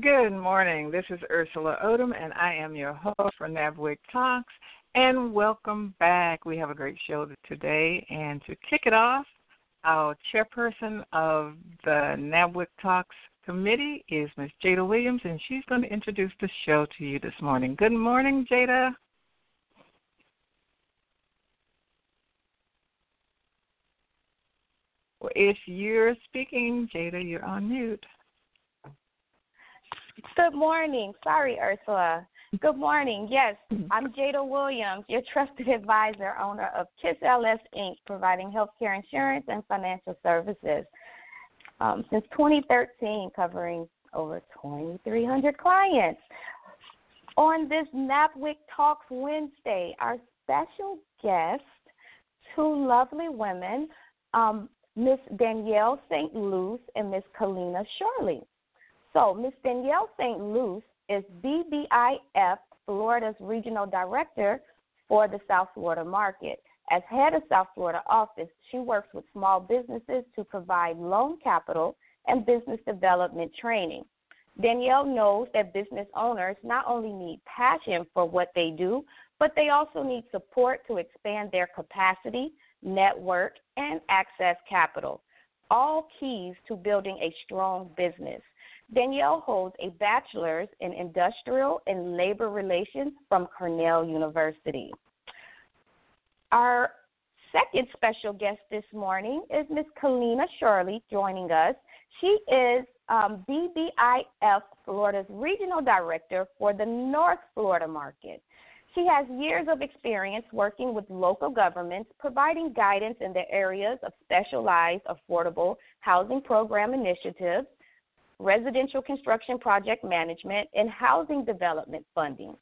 Good morning. This is Ursula Odom, and I am your host for NABWIC Talks. And welcome back. We have a great show today. And to kick it off, our chairperson of the NABWIC Talks committee is Ms. Jada Williams, and she's going to introduce the show to you this morning. Good morning, Jada. Well, if you're speaking, Jada, you're on mute. Good morning. Sorry, Ursula. Good morning. Yes, Mm-hmm. I'm Jada Williams, your trusted advisor, owner of KISS LS Inc., providing healthcare insurance and financial services. Um, since 2013, covering over 2,300 clients. On this NABWIC Talks Wednesday, our special guest, two lovely women, um, Miss Danielle St. Luce and Miss Caleena Shirley. So, Ms. Danielle St. Luce is BBIF Florida's regional director for the South Florida market. As head of South Florida office, she works with small businesses to provide loan capital and business development training. Danielle knows that business owners not only need passion for what they do, but they also need support to expand their capacity, network, and access capital. All keys to building a strong business. Danielle holds a bachelor's in industrial and labor relations from Cornell University. Our second special guest this morning is Ms. Caleena Shirley joining us. She is um, BBIF Florida's regional director for the North Florida market. She has years of experience working with local governments, providing guidance in the areas of specialized affordable housing program initiatives, residential construction project management, and housing development funding.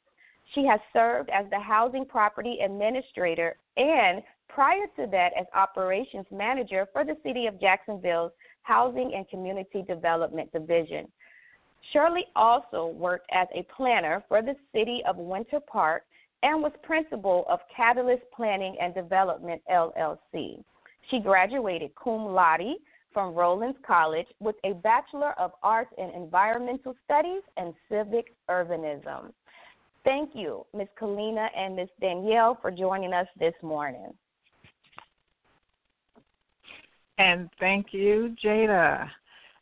She has served as the housing property administrator and prior to that as operations manager for the city of Jacksonville's Housing and Community Development Division. Shirley also worked as a planner for the city of Winter Park and was principal of Catalyst Planning and Development LLC. She graduated cum laude from Rollins College with a Bachelor of Arts in Environmental Studies and Civic Urbanism. Thank you, Ms. Caleena and Ms. Danielle, for joining us this morning. And thank you, Jada.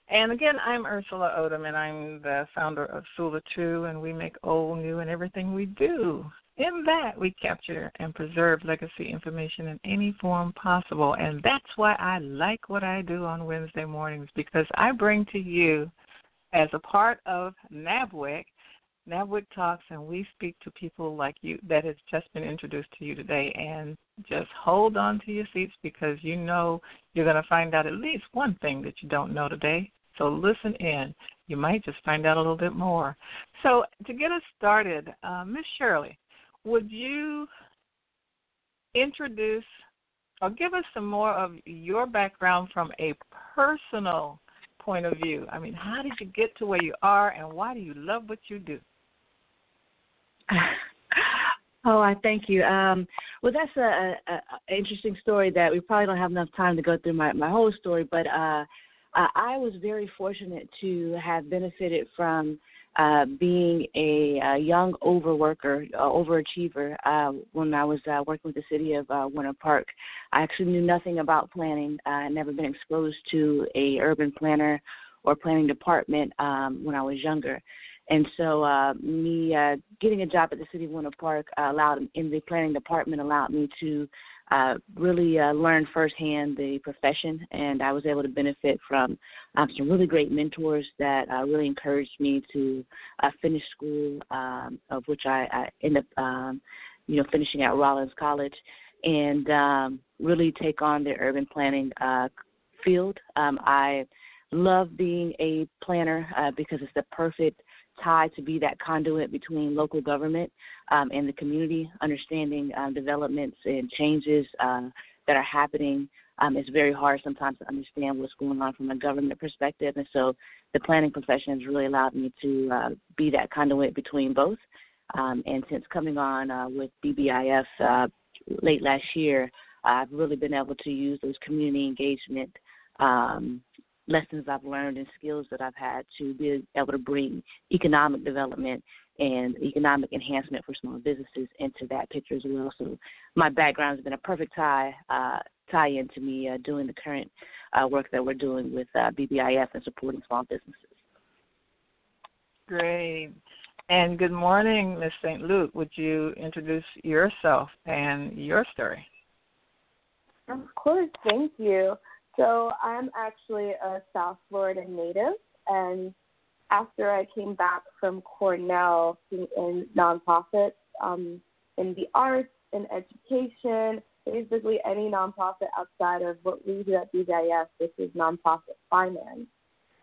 And again, I'm Ursula Odom, and I'm the founder of Sula 2, and we make old new in everything we do. In that, we capture and preserve legacy information in any form possible. And that's why I like what I do on Wednesday mornings, because I bring to you, as a part of NABWIC, NABWIC Talks, and we speak to people like you that has just been introduced to you today. And just hold on to your seats because you know you're going to find out at least one thing that you don't know today. So listen in. You might just find out a little bit more. So to get us started, uh, Miss Shirley, would you introduce or give us some more of your background from a personal point of view? I mean, how did you get to where you are and why do you love what you do? Oh, I thank you. Um, well, that's a, a, a interesting story that we probably don't have enough time to go through my my whole story. But uh, I was very fortunate to have benefited from uh, being a, a young overworker, uh, overachiever. Uh, when I was uh, working with the city of uh, Winter Park, I actually knew nothing about planning. I had never been exposed to a urban planner or planning department um, when I was younger. And so, uh, me uh, getting a job at the city of Winter Park uh, allowed in the planning department allowed me to uh, really uh, learn firsthand the profession, and I was able to benefit from um, some really great mentors that uh, really encouraged me to uh, finish school, um, of which I, I ended up, um, you know, finishing at Rollins College, and um, really take on the urban planning uh, field. Um, I love being a planner uh, because it's the perfect tie to be that conduit between local government um, and the community, understanding um, developments and changes uh, that are happening. Um, it's very hard sometimes to understand what's going on from a government perspective, and so the planning profession has really allowed me to uh, be that conduit between both. Um, and since coming on uh, with BBIF uh, late last year, I've really been able to use those community engagement um, lessons I've learned and skills that I've had to be able to bring economic development and economic enhancement for small businesses into that picture as well. So my background has been a perfect tie uh, tie into me uh, doing the current uh, work that we're doing with uh, BBIF and supporting small businesses. Great. And good morning, Ms. St. Luke. Would you introduce yourself and your story? Of course, thank you. So I'm actually a South Florida native, and after I came back from Cornell in nonprofits, um, in the arts, in education, basically any nonprofit outside of what we do at BBIF, which is nonprofit finance.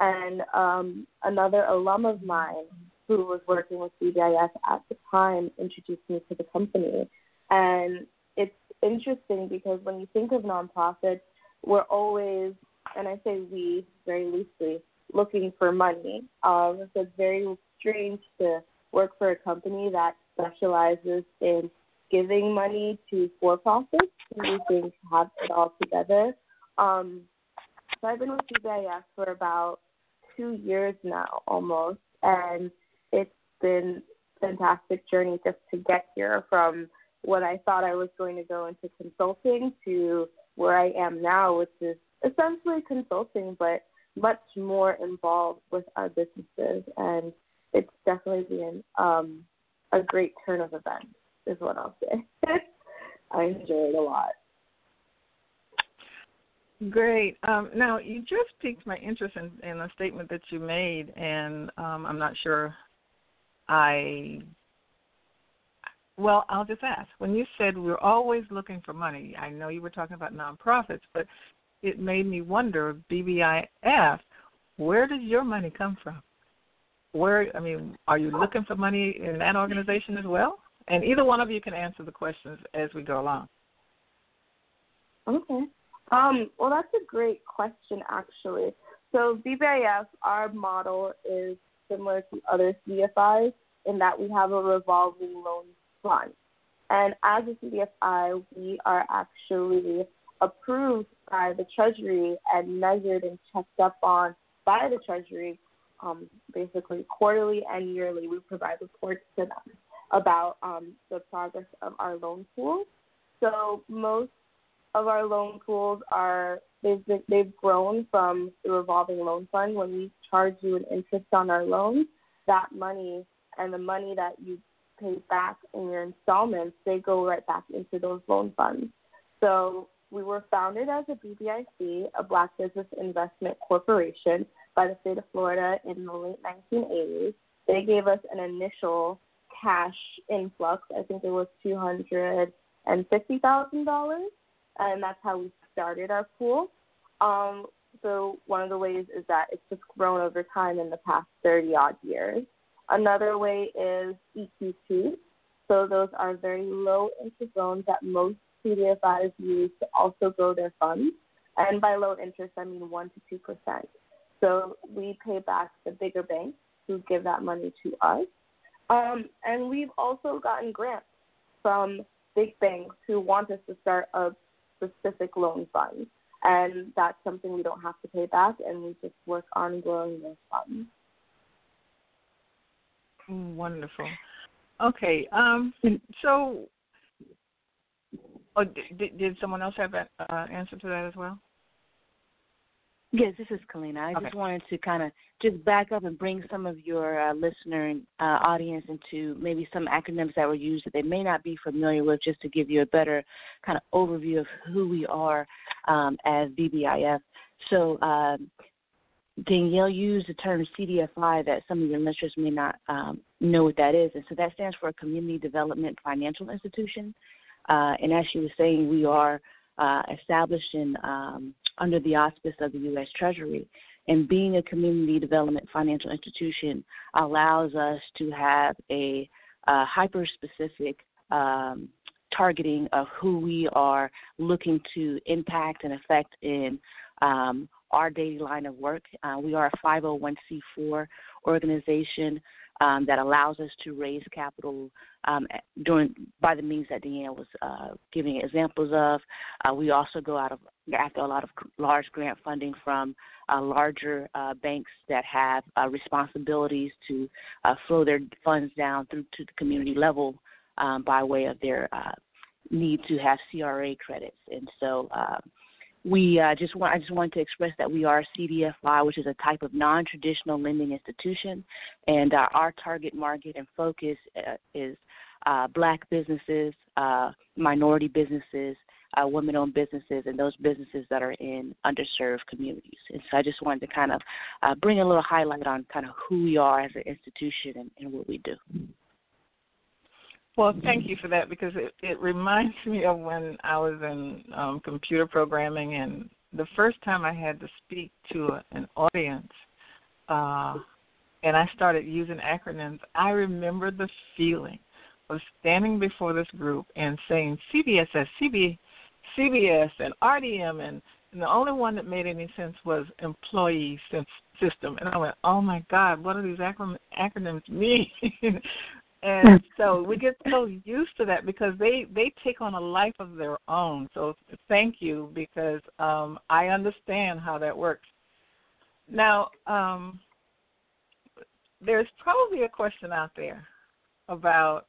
And um, another alum of mine who was working with BBIF at the time introduced me to the company. And it's interesting because when you think of nonprofits, we're always, and I say we very loosely, looking for money. Um, so it's very strange to work for a company that specializes in giving money to for profits we think have it all together. Um, so I've been with BBIF for about two years now almost and it's been fantastic journey just to get here from what I thought I was going to go into consulting to where I am now, which is essentially consulting, but much more involved with our businesses. And it's definitely been um, a great turn of events, is what I'll say. I enjoy it a lot. Great. Um, now, you just piqued my interest in, in a statement that you made, and um, I'm not sure I well, I'll just ask. When you said we're always looking for money, I know you were talking about nonprofits, but it made me wonder, BBIF, where does your money come from? Where, I mean, are you looking for money in that organization as well? And either one of you can answer the questions as we go along. Okay. Um, well, that's a great question, actually. So, BBIF, our model is similar to other CDFIs in that we have a revolving loan fund. And as a CDFI, we are actually approved by the Treasury and measured and checked up on by the Treasury, um, basically quarterly and yearly. We provide reports to them about um, the progress of our loan pools. So most of our loan pools are they've been, they've grown from the revolving loan fund. When we charge you an interest on our loans, that money and the money that you pay back in your installments, they go right back into those loan funds. So we were founded as a BBIC, a Black Business Investment Corporation, by the state of Florida in the late 1980s. They gave us an initial cash influx. I think it was two hundred and that's how we started our pool. Um, so one of the ways is that it's just grown over time in the past thirty odd years. Another way is EQ2. So those are very low interest loans that most CDFIs use to also grow their funds. And by low interest, I mean 1% to 2%. So we pay back the bigger banks who give that money to us. Um, and we've also gotten grants from big banks who want us to start a specific loan fund. And that's something we don't have to pay back, and we just work on growing those funds. Wonderful. Okay. Um, so, oh, did, did someone else have an uh, answer to that as well? Yes, this is Caleena. I okay. just wanted to kind of just back up and bring some of your uh, listener uh, audience into maybe some acronyms that were used that they may not be familiar with, just to give you a better kind of overview of who we are um, as BBIF. So uh, Danielle used the term CDFI that some of your listeners may not um, know what that is, and so that stands for a Community Development Financial Institution. Uh, and as she was saying, we are uh, established in um, under the auspice of the U.S. Treasury. And being a community development financial institution allows us to have a, a hyper specific um, targeting of who we are looking to impact and affect in um, our daily line of work. Uh, we are a 501c4 organization um, that allows us to raise capital um, during by the means that Deanne was uh, giving examples of. Uh, we also go out of after a lot of large grant funding from uh, larger uh, banks that have uh, responsibilities to uh, flow their funds down through to the community level um, by way of their need to have CRA credits, and so we uh, just want I just wanted to express that we are CDFI, which is a type of non-traditional lending institution, and uh, our target market and focus uh, is uh, Black businesses, uh, minority businesses, uh, women-owned businesses, and those businesses that are in underserved communities. And so I just wanted to kind of bring a little highlight on kind of who we are as an institution and, and what we do. Well, thank you for that because it, it reminds me of when I was in um, computer programming and the first time I had to speak to a, an audience uh, and I started using acronyms, I remember the feeling of standing before this group and saying CBSS, CB, CBS, and RDM, and, and the only one that made any sense was employee system. And I went, oh my God, what do these acronyms mean? and so we get so used to that because they they take on a life of their own. So thank you because um i understand how that works. Now um there's probably a question out there about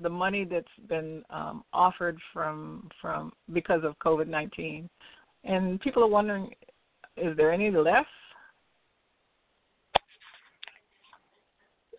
the money that's been um, offered from from because of COVID nineteen, and people are wondering, is there any left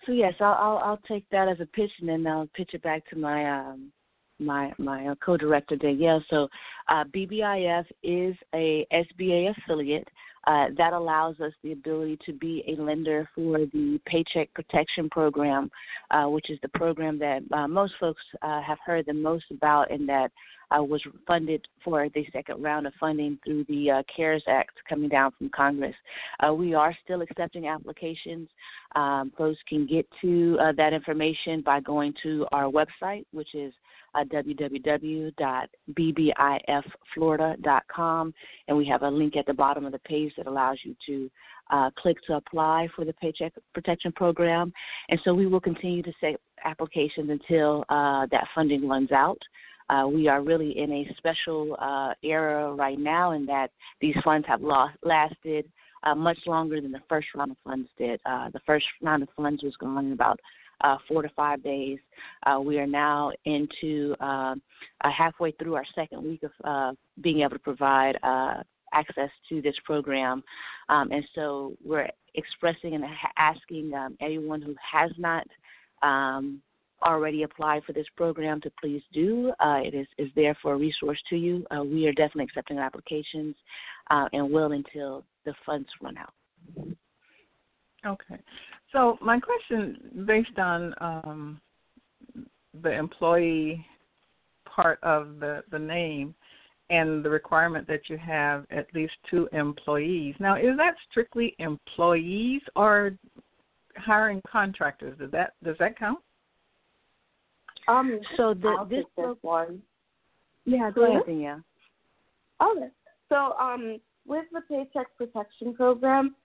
So yes, I'll, I'll I'll take that as a pitch, and then I'll pitch it back to my um, my my uh, co-director Danielle. So uh, BBIF is a SBA affiliate. Uh, that allows us the ability to be a lender for the Paycheck Protection Program, uh, which is the program that uh, most folks uh, have heard the most about, and that uh, was funded for the second round of funding through the CARES Act coming down from Congress. We are still accepting applications. Um, folks can get to that information by going to our website, which is uh, and we have a link at the bottom of the page that allows you to uh, click to apply for the Paycheck Protection Program. And so we will continue to set applications until uh, that funding runs out. Uh, we are really in a special uh, era right now in that these funds have lost, lasted uh, much longer than the first round of funds did. Uh, the first round of funds was going about uh, four to five days. Uh, we are now into uh, halfway through our second week of uh, being able to provide uh, access to this program. Um, and so we're expressing and asking um, anyone who has not um, already applied for this program to please do. Uh, it is, is there for a resource to you. Uh, we are definitely accepting applications uh, and will until the funds run out. Okay. So my question, based on um, the employee part of the, the name and the requirement that you have at least two employees. Now, is that strictly employees or hiring contractors? Does that does that count? Um, so the, I'll this, this one. Yeah, go ahead, yeah. Okay. So um, with the Paycheck Protection Program,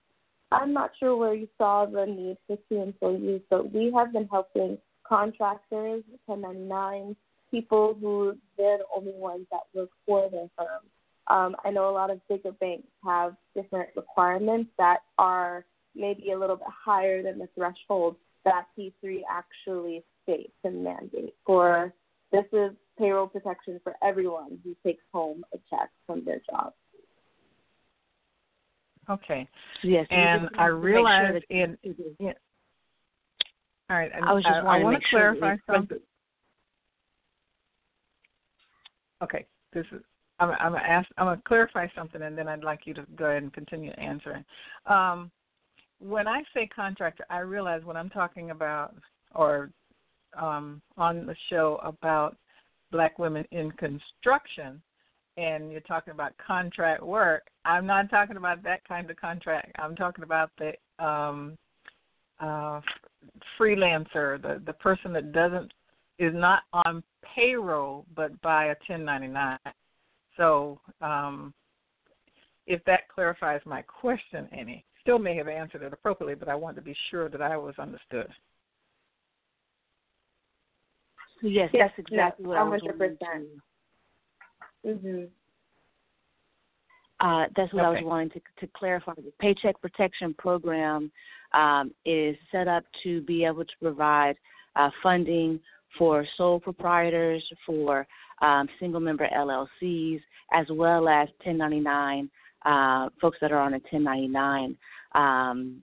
I'm not sure where you saw the need for two employees, but we have been helping contractors, 1099, people who they're the only ones that work for their firm. Um, I know a lot of bigger banks have different requirements that are maybe a little bit higher than the threshold that P3 actually states and mandates for this is payroll protection for everyone who takes home a check from their job. Okay. Yes. And I realize sure in yeah. All right. I was just I, I want to sure clarify something. Okay. This is I'm, I'm gonna ask. I'm gonna clarify something, and then I'd like you to go ahead and continue answering. Um, when I say contractor, I realize when I'm talking about or um, on the show about black women in construction, and you're talking about contract work. I'm not talking about that kind of contract. I'm talking about the um, uh, freelancer, the the person that doesn't is not on payroll but by a 1099. So um, if that clarifies my question any, still may have answered it appropriately, but I want to be sure that I was understood. Yes, that's exactly what I was 100%. Mm-hmm. Uh, that's what okay. I was wanting to, to clarify. The Paycheck Protection Program um, is set up to be able to provide uh, funding for sole proprietors, for um, single member LLCs, as well as 1099 uh, folks that are on a 1099. Um,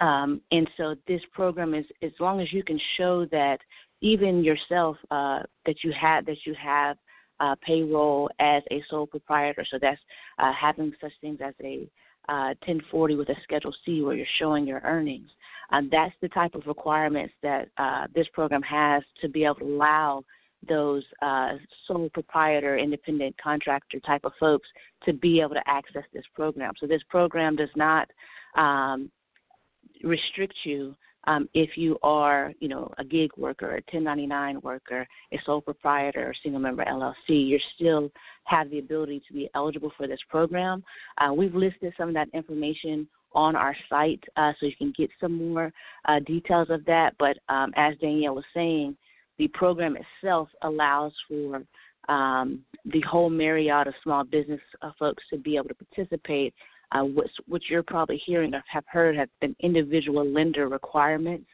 um, and so this program is as long as you can show that even yourself uh, that you have that you have uh, payroll as a sole proprietor. So that's uh, having such things as a 1040 uh, with a Schedule C where you're showing your earnings. Um, that's the type of requirements that uh, this program has to be able to allow those uh, sole proprietor, independent contractor type of folks to be able to access this program. So this program does not um, restrict you um, if you are, you know, a gig worker, a 1099 worker, a sole proprietor, or single member LLC, you still have the ability to be eligible for this program. Uh, we've listed some of that information on our site, uh, so you can get some more uh, details of that. But um, as Danielle was saying, the program itself allows for um, the whole myriad of small business uh, folks to be able to participate. Uh, what, you're probably hearing or have heard have been individual lender requirements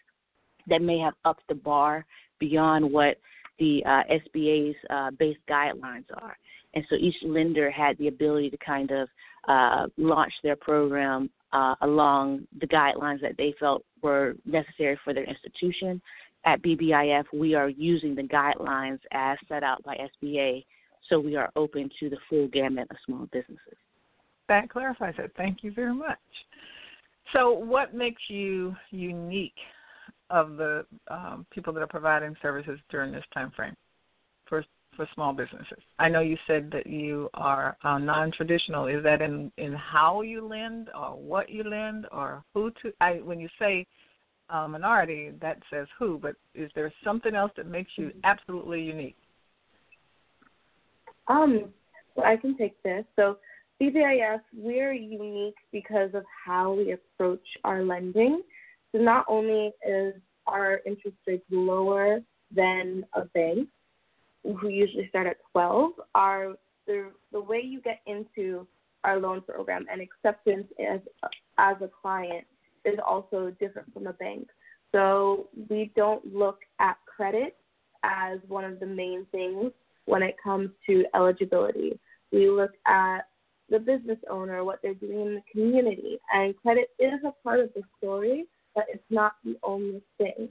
that may have upped the bar beyond what the uh, SBA's uh, base guidelines are. And so each lender had the ability to kind of uh, launch their program uh, along the guidelines that they felt were necessary for their institution. At BBIF, we are using the guidelines as set out by SBA, so we are open to the full gamut of small businesses. That clarifies it. Thank you very much. So, what makes you unique of the um, people that are providing services during this time frame for for small businesses? I know you said that you are uh, non-traditional. Is that in in how you lend, or what you lend, or who to? I when you say uh, minority, that says who, but is there something else that makes you absolutely unique? Um, well, I can take this. So, BBIF, we're unique because of how we approach our lending. So, not only is our interest rates lower than a bank, who usually start at 12 are the the way you get into our loan program and acceptance as as a client is also different from a bank. So we don't look at credit as one of the main things when it comes to eligibility. We look at the business owner, what they're doing in the community, and credit is a part of the story, but it's not the only thing.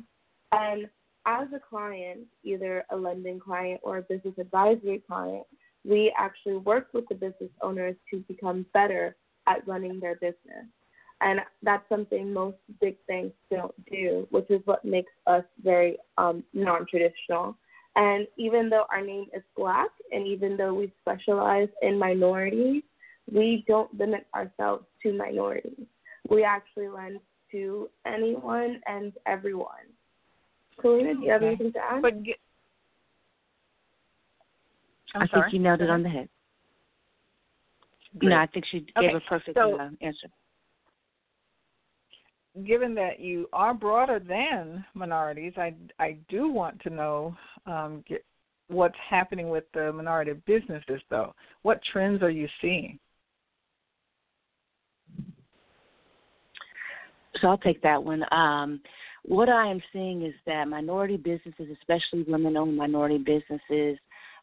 And as a client, either a lending client or a business advisory client, we actually work with the business owners to become better at running their business. And that's something most big banks don't do, which is what makes us very um, non traditional. And even though our name is black, and even though we specialize in minorities, we don't limit ourselves to minorities. We actually lend to anyone and everyone. Caleena, do you have anything to add? But get, i sorry. think you nailed it on the head. Great. No, I think she okay. gave a perfect so, uh, answer. given that you are broader than minorities, I I do want to know um, get, what's happening with the minority businesses, though. What trends are you seeing? So I'll take that one. Um, what I am seeing is that minority businesses, especially women-owned minority businesses,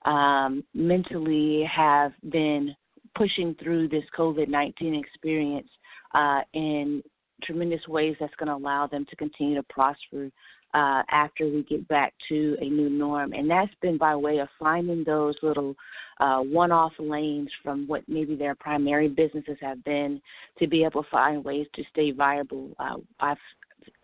um, mentally have been pushing through this COVID 19 experience uh, in tremendous ways that's going to allow them to continue to prosper uh, after we get back to a new norm. And that's been by way of finding those little uh, one off lanes from what maybe their primary businesses have been to be able to find ways to stay viable. Uh, I've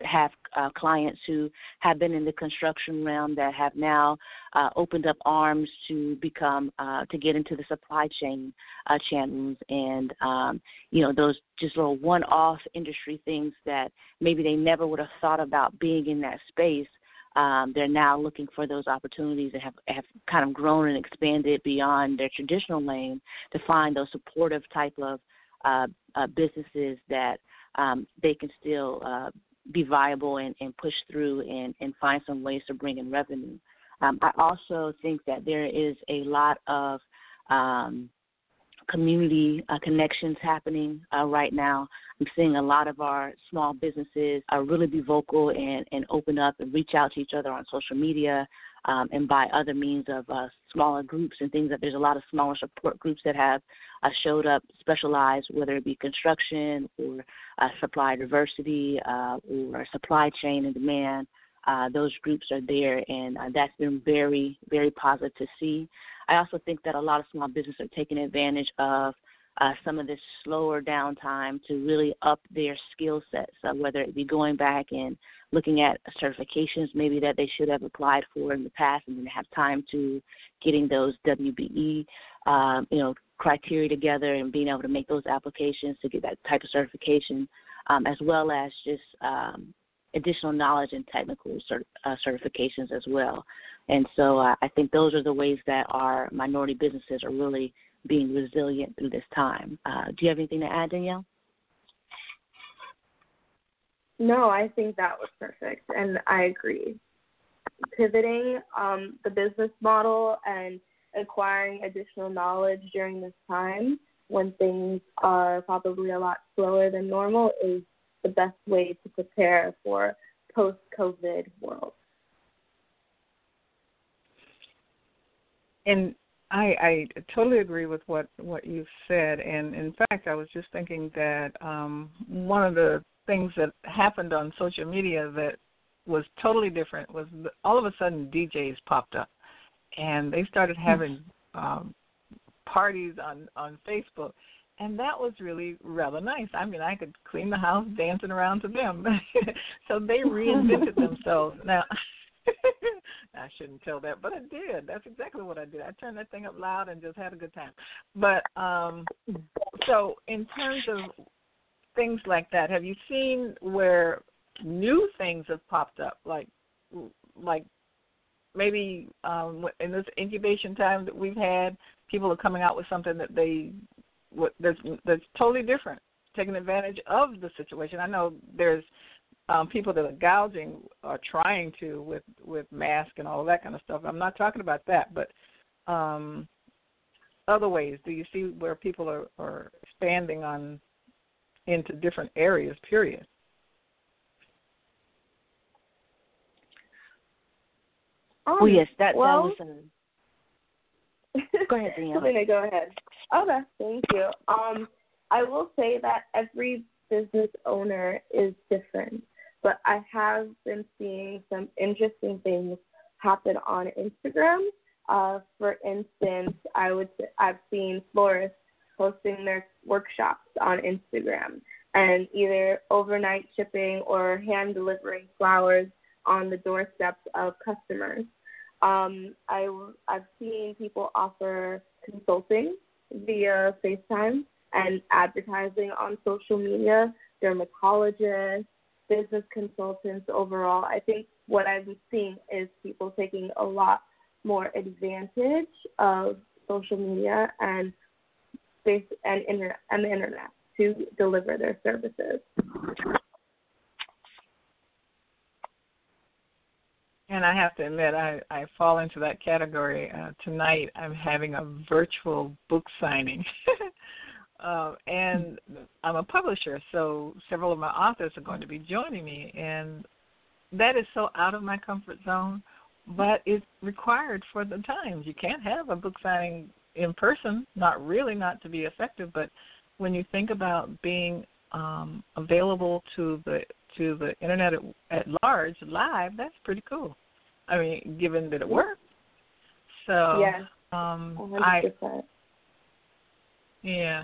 have uh, clients who have been in the construction realm that have now uh, opened up arms to become uh, to get into the supply chain uh, channels and um, you know those just little one-off industry things that maybe they never would have thought about being in that space. Um, they're now looking for those opportunities and have have kind of grown and expanded beyond their traditional lane to find those supportive type of uh, uh, businesses that um, they can still uh, be viable and, and push through and, and find some ways to bring in revenue. Um, I also think that there is a lot of um, community uh, connections happening uh, right now. I'm seeing a lot of our small businesses uh, really be vocal and, and open up and reach out to each other on social media um, and by other means of uh, smaller groups and things that there's a lot of smaller support groups that have uh, showed up specialized, whether it be construction or uh, supply diversity uh, or supply chain and demand. Uh, those groups are there, and uh, that's been very, very positive to see. I also think that a lot of small businesses are taking advantage of uh, some of this slower downtime to really up their skill sets, uh, whether it be going back and looking at certifications maybe that they should have applied for in the past and then have time to getting those WBE, um, you know, criteria together and being able to make those applications to get that type of certification, um, as well as just um, additional knowledge and technical cert- uh, certifications as well. And so uh, I think those are the ways that our minority businesses are really being resilient through this time. Uh, do you have anything to add, Danielle? No, I think that was perfect, and I agree. Pivoting um, the business model and acquiring additional knowledge during this time when things are probably a lot slower than normal is the best way to prepare for post COVID world. And I, I totally agree with what what you've said, and in fact, I was just thinking that um, one of the things that happened on social media that was totally different was all of a sudden DJs popped up, and they started hmm. having um, parties on on Facebook, and that was really rather nice. I mean, I could clean the house dancing around to them, so they reinvented themselves. Now. I shouldn't tell that, but I did. That's exactly what I did. I turned that thing up loud and just had a good time. But um so in terms of things like that, have you seen where new things have popped up like like maybe um in this incubation time that we've had, people are coming out with something that they what that's that's totally different, taking advantage of the situation. I know there's um, people that are gouging are trying to with with mask and all that kind of stuff. I'm not talking about that, but um, other ways. Do you see where people are, are expanding on into different areas? Period. Um, oh yes, that well, that was. Um... Go ahead, Danielle. go ahead. Okay, thank you. Um, I will say that every business owner is different but I have been seeing some interesting things happen on Instagram. Uh, for instance, I would I've seen florists posting their workshops on Instagram and either overnight shipping or hand delivering flowers on the doorsteps of customers. Um, I, I've seen people offer consulting via FaceTime and advertising on social media, dermatologists, business consultants overall, I think what I'm seeing is people taking a lot more advantage of social media and space and, and the internet to deliver their services. And I have to admit, I, I fall into that category. Uh, tonight, I'm having a virtual book signing. uh, and I'm a publisher, so several of my authors are going to be joining me, and that is so out of my comfort zone, but it's required for the times. You can't have a book signing in person, not really, not to be effective, but when you think about being um, available to the to the internet at, at large live, that's pretty cool. I mean, given that it works. So yeah, um, 100%. I yeah.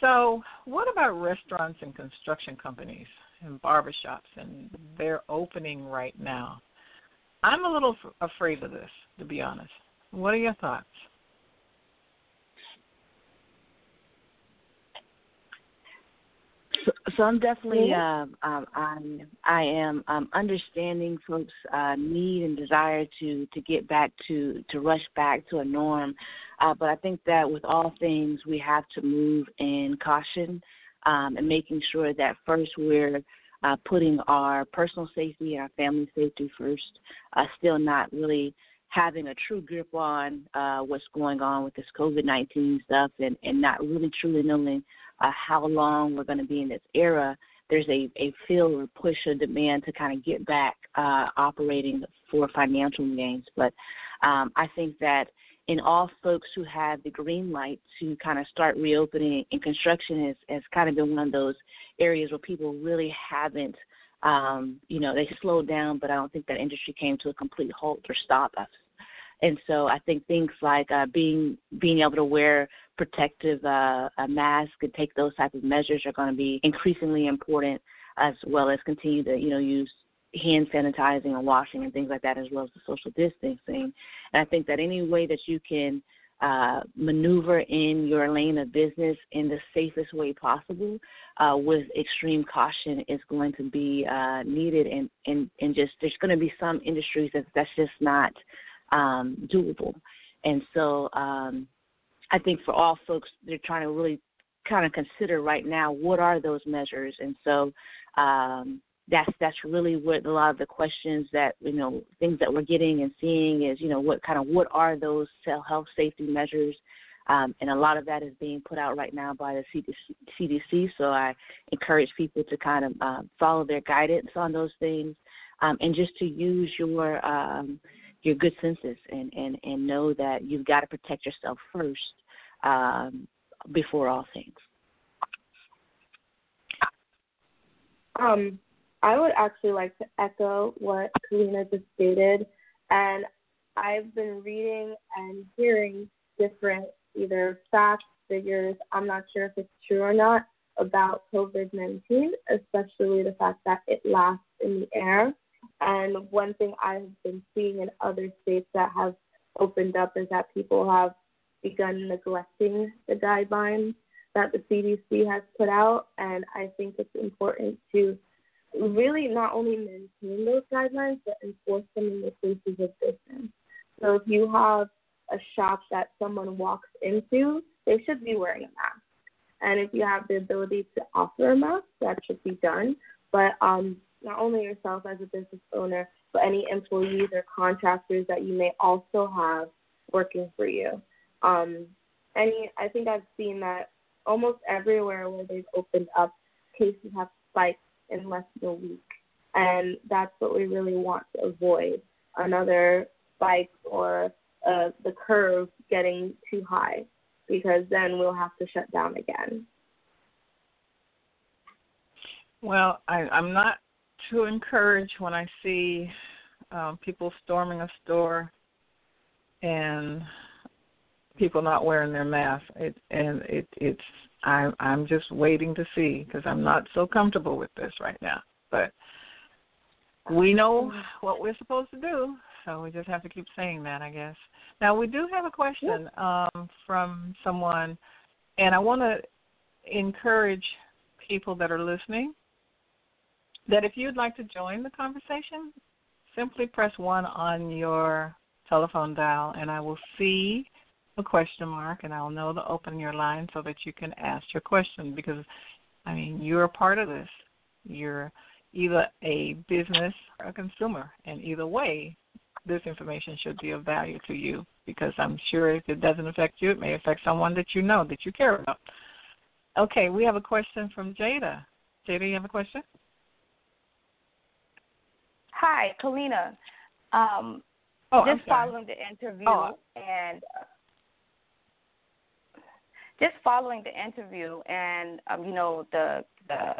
So what about restaurants and construction companies and barbershops and they're opening right now? I'm a little f- afraid of this, to be honest. What are your thoughts? So, I'm definitely um, um, I'm I am um, understanding folks' uh, need and desire to to get back to to rush back to a norm, uh, but I think that with all things we have to move in caution um, and making sure that first we're uh, putting our personal safety and our family safety first, uh, still not really having a true grip on uh, what's going on with this COVID 19 stuff and, and not really truly knowing uh, how long we're going to be in this era, there's a, a feel or push or demand to kind of get back uh, operating for financial gains. But um, I think that in all folks who have the green light to kind of start reopening, and construction has, has kind of been one of those areas where people really haven't, um, you know, they slowed down, but I don't think that industry came to a complete halt or stop us. And so I think things like uh, being being able to wear protective uh, mask and take those type of measures are going to be increasingly important, as well as continue to you know use hand sanitizing and washing and things like that, as well as the social distancing. And I think that any way that you can uh, maneuver in your lane of business in the safest way possible uh, with extreme caution is going to be uh, needed. And, and, and just there's going to be some industries that that's just not um, doable. And so um, I think for all folks, they're trying to really kind of consider right now what are those measures. And so um, that's that's really what a lot of the questions that you know things that we're getting and seeing is you know what kind of what are those health safety measures um, and a lot of that is being put out right now by the CDC. So I encourage people to kind of uh, follow their guidance on those things, um, and just to use your um, your good senses and, and, and know that you've got to protect yourself first um, before all things. Um, I would actually like to echo what Caleena just stated, and I've been reading and hearing different either facts, figures. I'm not sure if it's true or not about COVID 19, especially the fact that it lasts in the air. And one thing I have been seeing in other states that have opened up is that people have begun neglecting the guidelines that the CDC has put out. And I think it's important to really not only maintain those guidelines, but enforce them in the places of business. So if you have a shop that someone walks into, they should be wearing a mask. And if you have the ability to offer a mask, that should be done. But um, not only yourself as a business owner, but any employees or contractors that you may also have working for you. Um, any, I think I've seen that almost everywhere where they've opened up, cases have spiked in less than a week, and that's what we really want to avoid another spike or uh, the curve getting too high, because then we'll have to shut down again. Well, I, I'm not to encourage when I see um, people storming a store and people not wearing their mask. It, and it, it's I, I'm just waiting to see because I'm not so comfortable with this right now. But we know what we're supposed to do, so we just have to keep saying that, I guess. Now we do have a question um, from someone, and I want to encourage people that are listening that if you'd like to join the conversation, simply press one on your telephone dial, and I will see a question mark, and I'll know to open your line so that you can ask your question. Because, I mean, you're a part of this. You're either a business or a consumer, and either way, this information should be of value to you because I'm sure if it doesn't affect you, it may affect someone that you know that you care about. Okay, we have a question from Jada. Jada, you have a question? Hi, Caleena. Um, oh, just following the interview oh. and uh, just following the interview and um, you know the the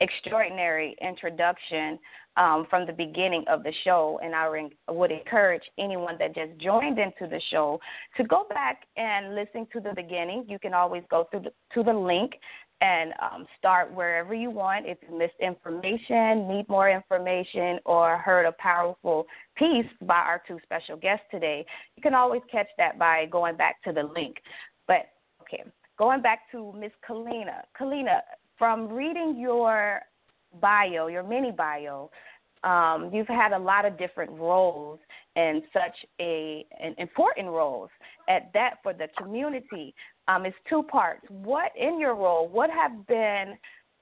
extraordinary introduction um, from the beginning of the show, and I would encourage anyone that just joined into the show to go back and listen to the beginning. You can always go the, to the link and um, start wherever you want. If you missed information, need more information, or heard a powerful piece by our two special guests today, you can always catch that by going back to the link. But okay, going back to Miss Caleena. Caleena, from reading your bio, your mini bio, um, you've had a lot of different roles and such a an important roles at that for the community. Um, it's two parts. What in your role? What have been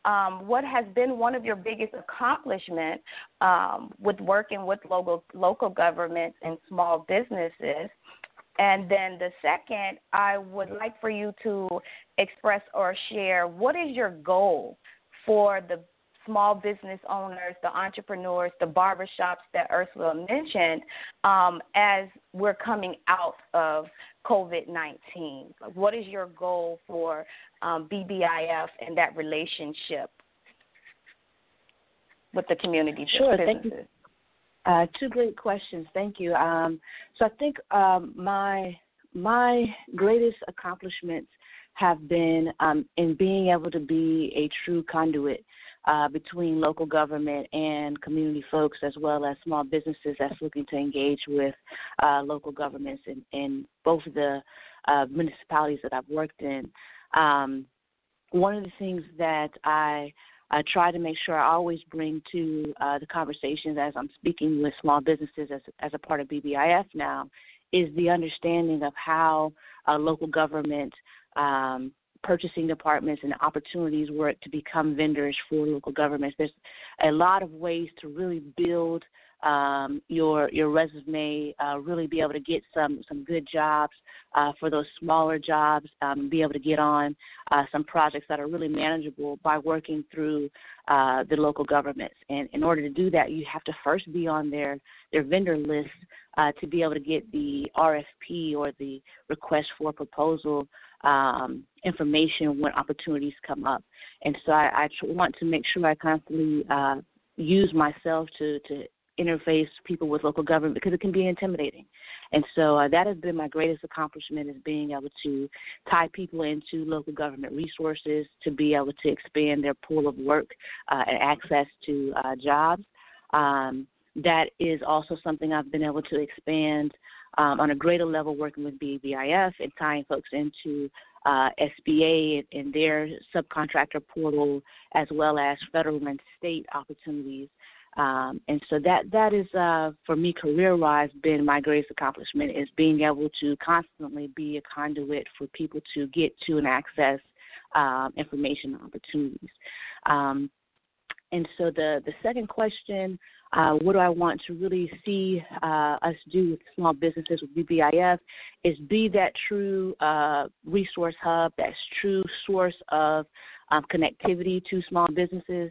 um, what has been one of your biggest accomplishments um, with working with local local governments and small businesses? And then the second, I would like for you to express or share what is your goal for the small business owners, the entrepreneurs, the barbershops that Ursula mentioned um, as we're coming out of COVID 19? What is your goal for um, BBIF and that relationship with the community? Sure, businesses? thank you. Uh, two great questions. Thank you. Um, so I think um, my my greatest accomplishments have been um, in being able to be a true conduit uh, between local government and community folks, as well as small businesses that's looking to engage with uh, local governments in, in both of the uh, municipalities that I've worked in. Um, one of the things that I I try to make sure I always bring to uh, the conversations as I'm speaking with small businesses as, as a part of BBIF now is the understanding of how uh, local government um, purchasing departments and opportunities work to become vendors for local governments. There's a lot of ways to really build um, your your resume, uh, really be able to get some some good jobs uh, for those smaller jobs, um, be able to get on uh, some projects that are really manageable by working through uh, the local governments. And in order to do that, you have to first be on their their vendor list uh, to be able to get the RFP or the request for proposal um, information when opportunities come up. And so I, I want to make sure I constantly uh, use myself to to interface people with local government because it can be intimidating. And so uh, that has been my greatest accomplishment is being able to tie people into local government resources to be able to expand their pool of work uh, and access to uh, jobs. Um, that is also something I've been able to expand um, on a greater level working with BBIF and tying folks into uh, SBA and their subcontractor portal, as well as federal and state opportunities um, and so that that is uh, for me career wise been my greatest accomplishment is being able to constantly be a conduit for people to get to and access um, information opportunities. Um, and so the the second question, uh, what do I want to really see uh, us do with small businesses with BBIF, is be that true uh, resource hub, that true source of um, connectivity to small businesses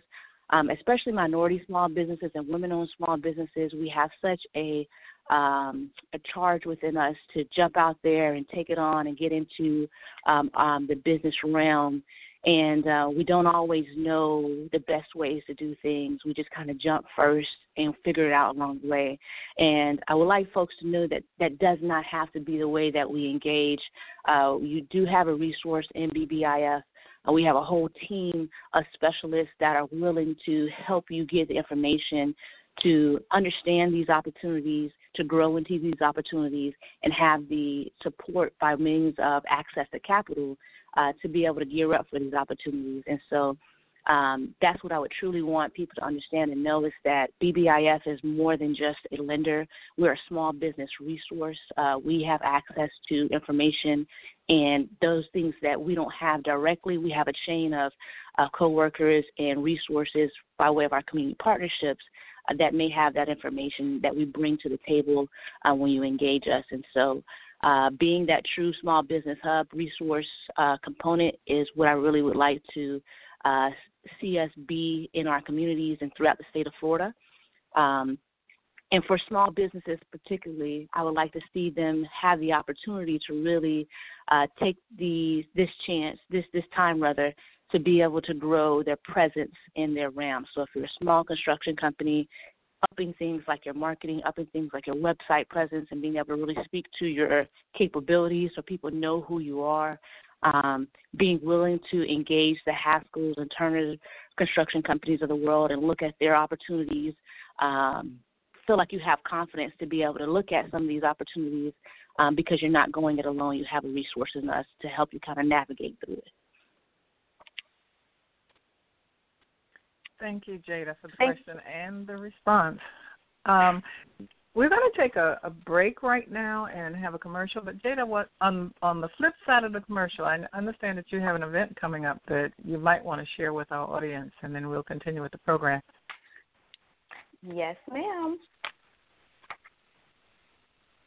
um, especially minority small businesses and women-owned small businesses, we have such a um, a charge within us to jump out there and take it on and get into um, um, the business realm. And uh, we don't always know the best ways to do things. We just kind of jump first and figure it out along the way. And I would like folks to know that that does not have to be the way that we engage. Uh, you do have a resource in BBIF uh, we have a whole team of specialists that are willing to help you get the information to understand these opportunities, to grow into these opportunities, and have the support by means of access to capital uh, to be able to gear up for these opportunities. And so um, that's what I would truly want people to understand and know is that BBIF is more than just a lender. We're a small business resource. Uh, we have access to information and those things that we don't have directly. We have a chain of uh, coworkers and resources by way of our community partnerships uh, that may have that information that we bring to the table uh, when you engage us. And so, uh, being that true small business hub resource uh, component is what I really would like to uh, see us be in our communities and throughout the state of Florida. Um, and for small businesses particularly, I would like to see them have the opportunity to really uh, take the this chance, this this time rather, to be able to grow their presence in their realm. So if you're a small construction company, upping things like your marketing, upping things like your website presence, and being able to really speak to your capabilities so people know who you are. Um, being willing to engage the Haskell's and Turner construction companies of the world and look at their opportunities. Um, feel like you have confidence to be able to look at some of these opportunities um, because you're not going it alone. You have a resource in us to help you kind of navigate through it. Thank you, Jada, for the question and the response. Um, we're going to take a, a, break right now and have a commercial. But Jada, what on on the flip side of the commercial, I understand that you have an event coming up that you might want to share with our audience, and then we'll continue with the program. Yes, ma'am.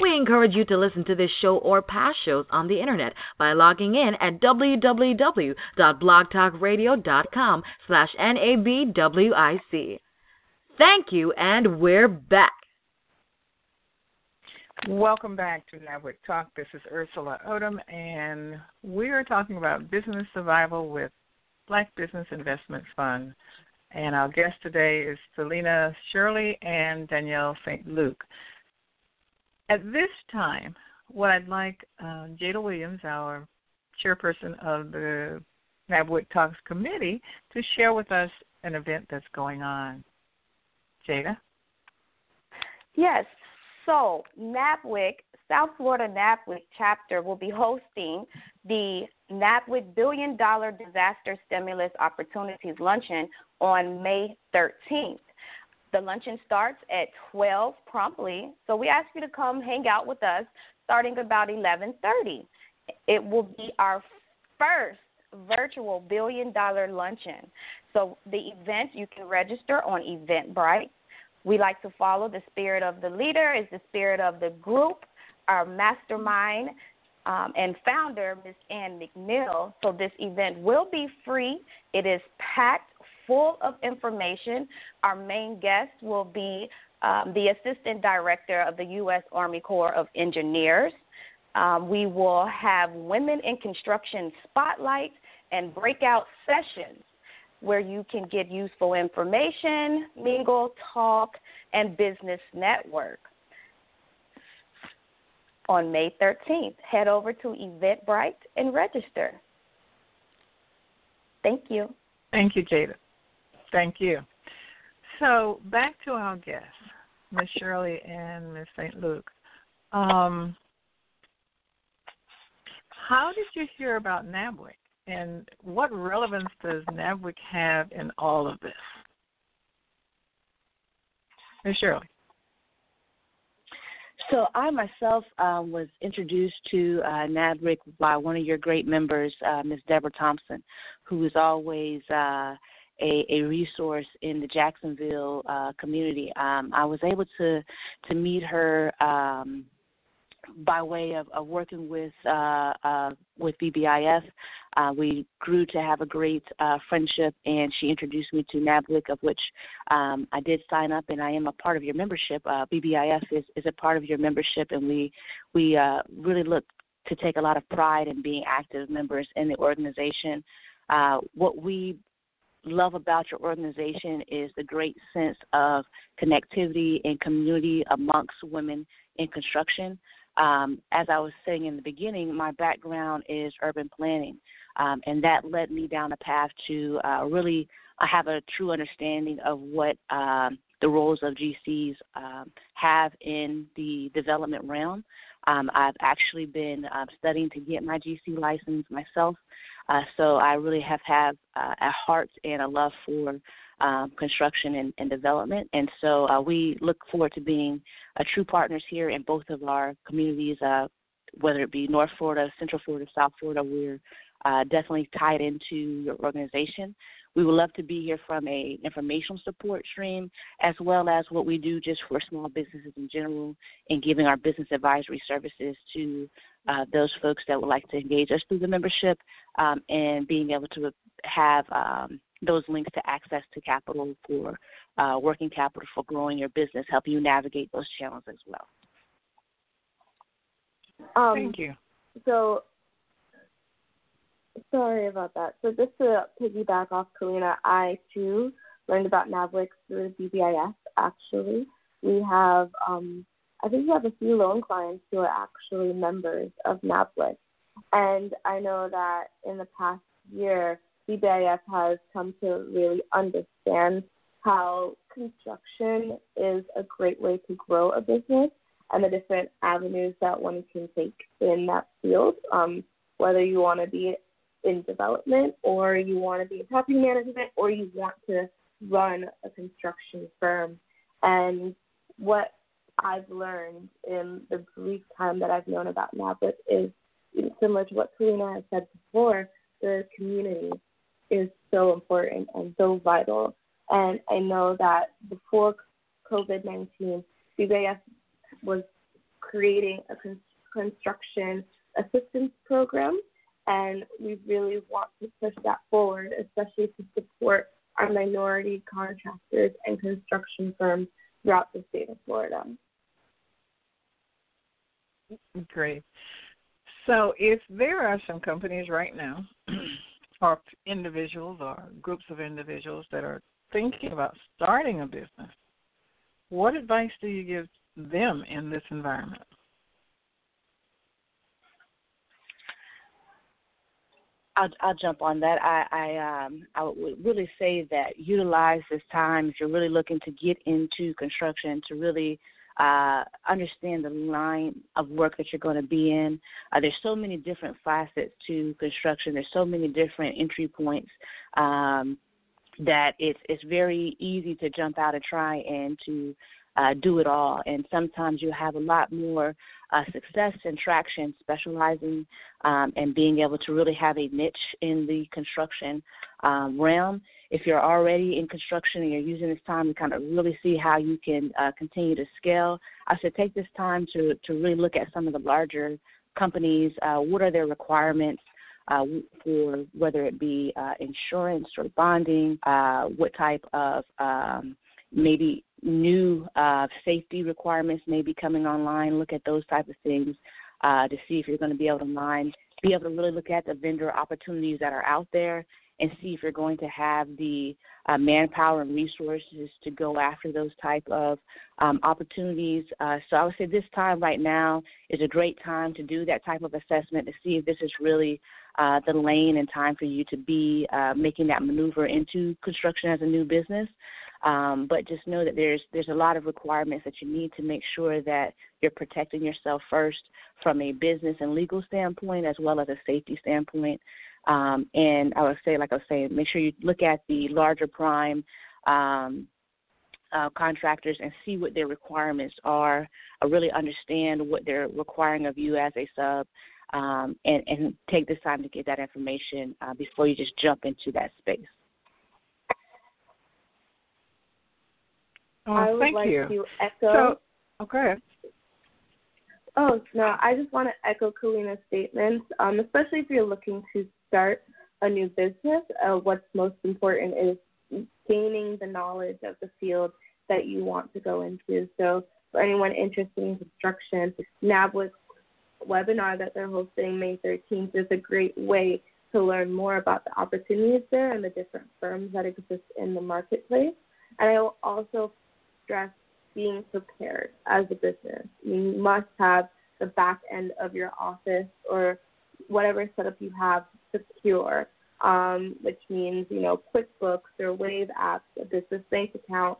We encourage you to listen to this show or past shows on the internet by logging in at www.blogtalkradio.com slash NABWIC. Thank you, and we're back. Welcome back to NABWIC Talk. This is Ursula Odom, and we are talking about business survival with Black Business Investment Fund. And our guest today is Caleena Shirley and Danielle St. Luce. At this time, what I'd like uh, Jada Williams, our chairperson of the NABWIC Talks Committee, to share with us an event that's going on. Jada? Yes. So, NABWIC, South Florida NABWIC chapter will be hosting the NABWIC Billion Dollar Disaster Stimulus Opportunities Luncheon on May 13th. The luncheon starts at 12 promptly, so we ask you to come hang out with us starting about 11:30. It will be our first virtual billion dollar luncheon. So the event you can register on Eventbrite. We like to follow the spirit of the leader is the spirit of the group. Our mastermind um, and founder, Ms. Ann McNeil. So this event will be free. It is packed full of information. Our main guest will be um, the Assistant Director of the U.S. Army Corps of Engineers. Um, we will have Women in Construction Spotlight and breakout sessions where you can get useful information, mingle, talk, and business network. On May 13th, head over to Eventbrite and register. Thank you. Thank you, Jada. Thank you. So back to our guests, Ms. Shirley and Ms. St. Luce. Um, how did you hear about NABWIC, and what relevance does NABWIC have in all of this? Ms. Shirley. So I myself um, was introduced to uh, NABWIC by one of your great members, uh, Ms. Deborah Thompson, who is always uh, a, a resource in the Jacksonville uh, community. Um, I was able to to meet her um, by way of, of working with uh, uh, with BBIF, uh, we grew to have a great uh, friendship, and she introduced me to NABWIC, of which um, I did sign up, and I am a part of your membership. Uh, BBIF is, is a part of your membership, and we we uh, really look to take a lot of pride in being active members in the organization. what we love about your organization is the great sense of connectivity and community amongst women in construction. Um, as I was saying in the beginning, my background is urban planning, um, and that led me down a path to uh, really have a true understanding of what um, the roles of GCs um, have in the development realm. Um, I've actually been uh, studying to get my GC license myself, uh, so I really have had uh, a heart and a love for um, construction and, and, development. And so uh, we look forward to being uh, true partners here in both of our communities, uh, whether it be North Florida, Central Florida, South Florida. We're definitely tied into your organization. We would love to be here from a informational support stream as well as what we do just for small businesses in general and giving our business advisory services to uh, those folks that would like to engage us through the membership um, and being able to have um, those links to access to capital for uh, working capital for growing your business, help you navigate those challenges as well. Um, Thank you. So, sorry about that. So, just to piggyback off Caleena, I too learned about NABWIC through BBIF. Actually, we have, um, I think we have a few loan clients who are actually members of NABWIC, and I know that in the past year, BBIF has come to really understand how construction is a great way to grow a business and the different avenues that one can take in that field. Um, whether you want to be in development or you want to be in property management or you want to run a construction firm. And what I've learned in the brief time that I've known about NABWIC is similar to what Caleena has said before, the community is so important and so vital. And I know that before COVID 19, BBIF was creating a construction assistance program, and we really want to push that forward, especially to support our minority contractors and construction firms throughout the state of Florida. Great. So, if there are some companies right now or individuals or groups of individuals that are thinking about starting a business, what advice do you give them in this environment? I'll, I'll jump on that. I I, um, I would really say that utilize this time if you're really looking to get into construction to really uh, understand the line of work that you're going to be in. Uh, there's so many different facets to construction. There's so many different entry points um, that it's it's very easy to jump out and try and to uh, do it all. And sometimes you have a lot more uh, success and traction specializing um, and being able to really have a niche in the construction um, realm if you're already in construction and you're using this time to kind of really see how you can uh, continue to scale, I should take this time to, to really look at some of the larger companies. Uh, what are their requirements? Uh, for whether it be uh, insurance or bonding, uh, what type of um, maybe new uh, safety requirements may be coming online. Look at those type of things uh, to see if you're going to be able to mine, be able to really look at the vendor opportunities that are out there and see if you're going to have the uh, manpower and resources to go after those type of um, opportunities. Uh, so I would say this time right now is a great time to do that type of assessment to see if this is really uh, the lane and time for you to be uh, making that maneuver into construction as a new business. Um, but just know that there's there's a lot of requirements that you need to make sure that you're protecting yourself first from a business and legal standpoint as well as a safety standpoint. Um, and I would say, like I was saying, make sure you look at the larger prime um, uh, contractors and see what their requirements are. Uh, really understand what they're requiring of you as a sub, um, and, and take this time to get that information uh, before you just jump into that space. Oh, I would thank like you. to echo. So, okay. Oh no, I just want to echo Caleena's statements. Um, especially if you're looking to start a new business, uh, what's most important is gaining the knowledge of the field that you want to go into. So for anyone interested in construction, NABWIC's webinar that they're hosting May 13th is a great way to learn more about the opportunities there and the different firms that exist in the marketplace. And I will also stress being prepared as a business. You must have the back end of your office or whatever setup you have secure, um, which means, you know, QuickBooks or Wave apps, a business bank account,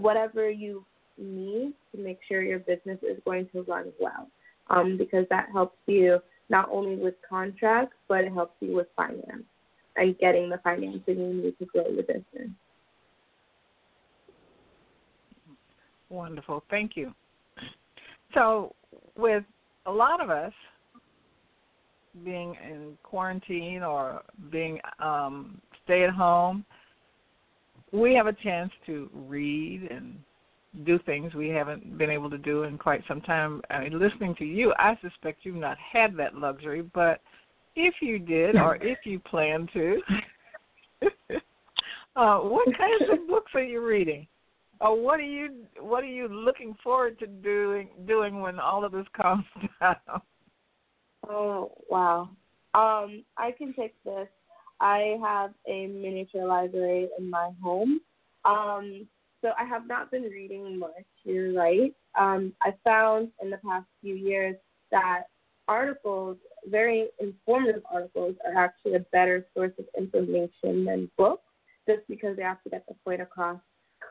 whatever you need to make sure your business is going to run well. Um, because that helps you not only with contracts, but it helps you with finance and getting the financing you need to grow your business. Wonderful. Thank you. So, with a lot of us being in quarantine or being um, stay at home, we have a chance to read and do things we haven't been able to do in quite some time. I mean, listening to you, I suspect you've not had that luxury, but if you did or if you plan to, uh, what kinds of books are you reading? Or what are you what are you looking forward to doing doing when all of this calms down? Oh wow. Um, I can take this. I have a miniature library in my home. Um, so I have not been reading much, you're right. Um, I found in the past few years that articles, very informative articles, are actually a better source of information than books, just because they have to get the point across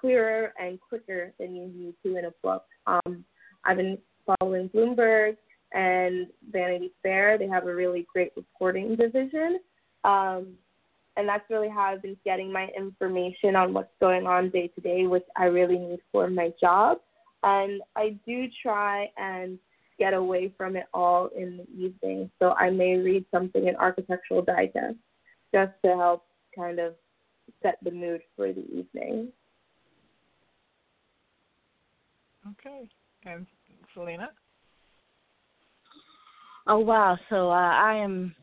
clearer and quicker than you need to in a book. Um, I've been following Bloomberg and Vanity Fair. They have a really great reporting division. Um, and that's really how I've been getting my information on what's going on day to day, which I really need for my job. And I do try and get away from it all in the evening. So I may read something in Architectural Digest just to help kind of set the mood for the evening. Okay. And Caleena? Oh wow! So uh, I am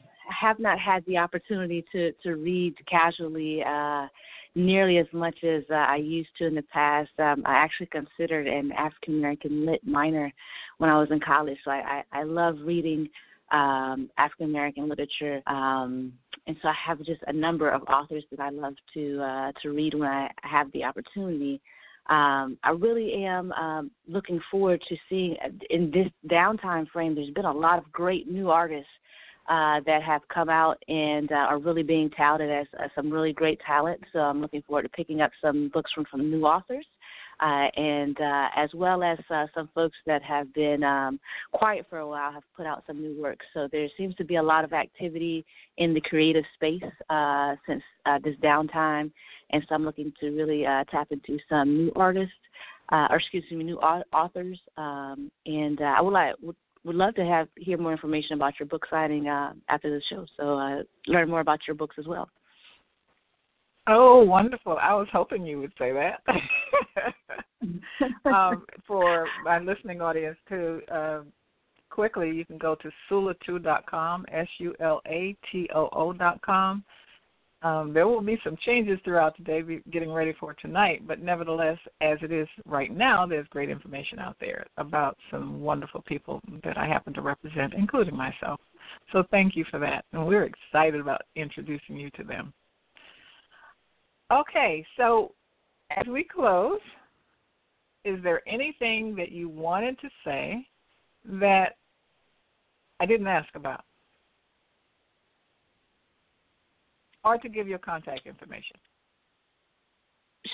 have not had the opportunity to to read casually uh, nearly as much as uh, I used to in the past. Um, I actually considered an African American lit minor when I was in college, so I I, I love reading um, African American literature. Um, and so I have just a number of authors that I love to uh, to read when I have the opportunity. Um, I really am um, looking forward to seeing uh, in this downtime frame. There's been a lot of great new artists uh, that have come out and uh, are really being touted as uh, some really great talent. So I'm looking forward to picking up some books from some new authors. Uh, and uh, as well as uh, some folks that have been um, quiet for a while have put out some new work. So there seems to be a lot of activity in the creative space uh, since uh, this downtime, and so I'm looking to really uh, tap into some new artists, uh, or excuse me, new authors. Um, and uh, I would like would would love to have hear more information about your book signing uh, after the show. So uh, learn more about your books as well. Oh, wonderful! I was hoping you would say that. um, for my listening audience too, uh, quickly you can go to sulatoo.com, s u l a t o o dot com um, there will be some changes throughout the day, getting ready for tonight, but nevertheless, as it is right now, there's great information out there about some wonderful people that I happen to represent, including myself. So thank you for that, and we're excited about introducing you to them. Okay, so as we close, is there anything that you wanted to say that I didn't ask about? Or to give your contact information?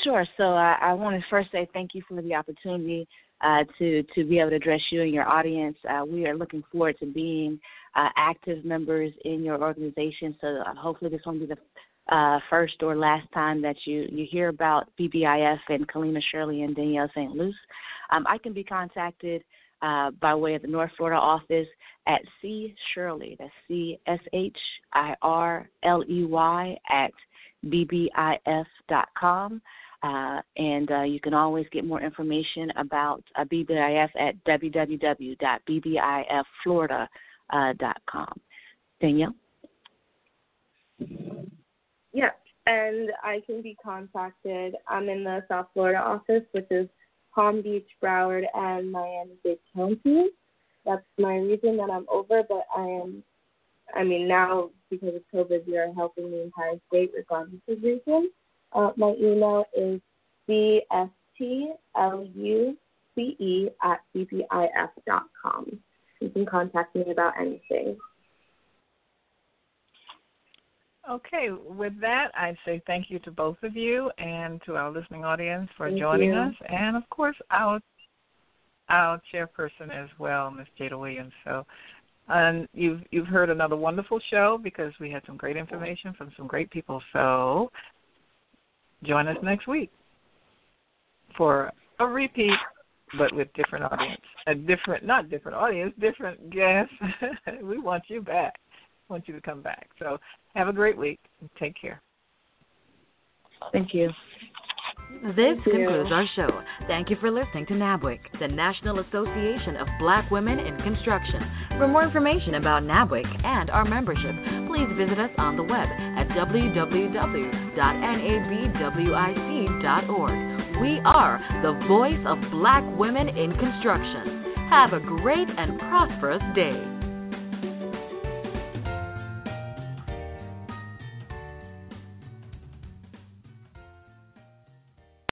Sure. So uh, I want to first say thank you for the opportunity uh, to to be able to address you and your audience. Uh, we are looking forward to being uh, active members in your organization. So uh, hopefully this won't be the uh, first or last time that you you hear about BBIF and Caleena Shirley and Danielle St. Luce. Um, I can be contacted uh, by way of the North Florida office at C Shirley. That's C S H I R L E Y at bbif.com. Uh, and uh, you can always get more information about uh, BBIF at www.bbifflorida.com. Danielle? Yes, and I can be contacted. I'm in the South Florida office, which is Palm Beach, Broward, and Miami-Dade counties. That's my region that I'm over, but I am, I mean, now because of COVID, we are helping the entire state regardless of region. Uh, my email is bstluce at bbif.com. You can contact me about anything. Okay, with that, I say thank you to both of you and to our listening audience for thank joining you. us, and of course our our chairperson as well, Ms. Jada Williams. So, and you've you've heard another wonderful show because we had some great information from some great people. So, join us next week for a repeat, but with different audience, a different not different audience, different guests. we want you back. Want you to come back. So have a great week. And take care. Thank you. This Thank you. concludes our show. Thank you for listening to NABWIC, the National Association of Black Women in Construction. For more information about NABWIC and our membership, please visit us on the web at www.nabwic.org. We are the voice of black women in construction. Have a great and prosperous day.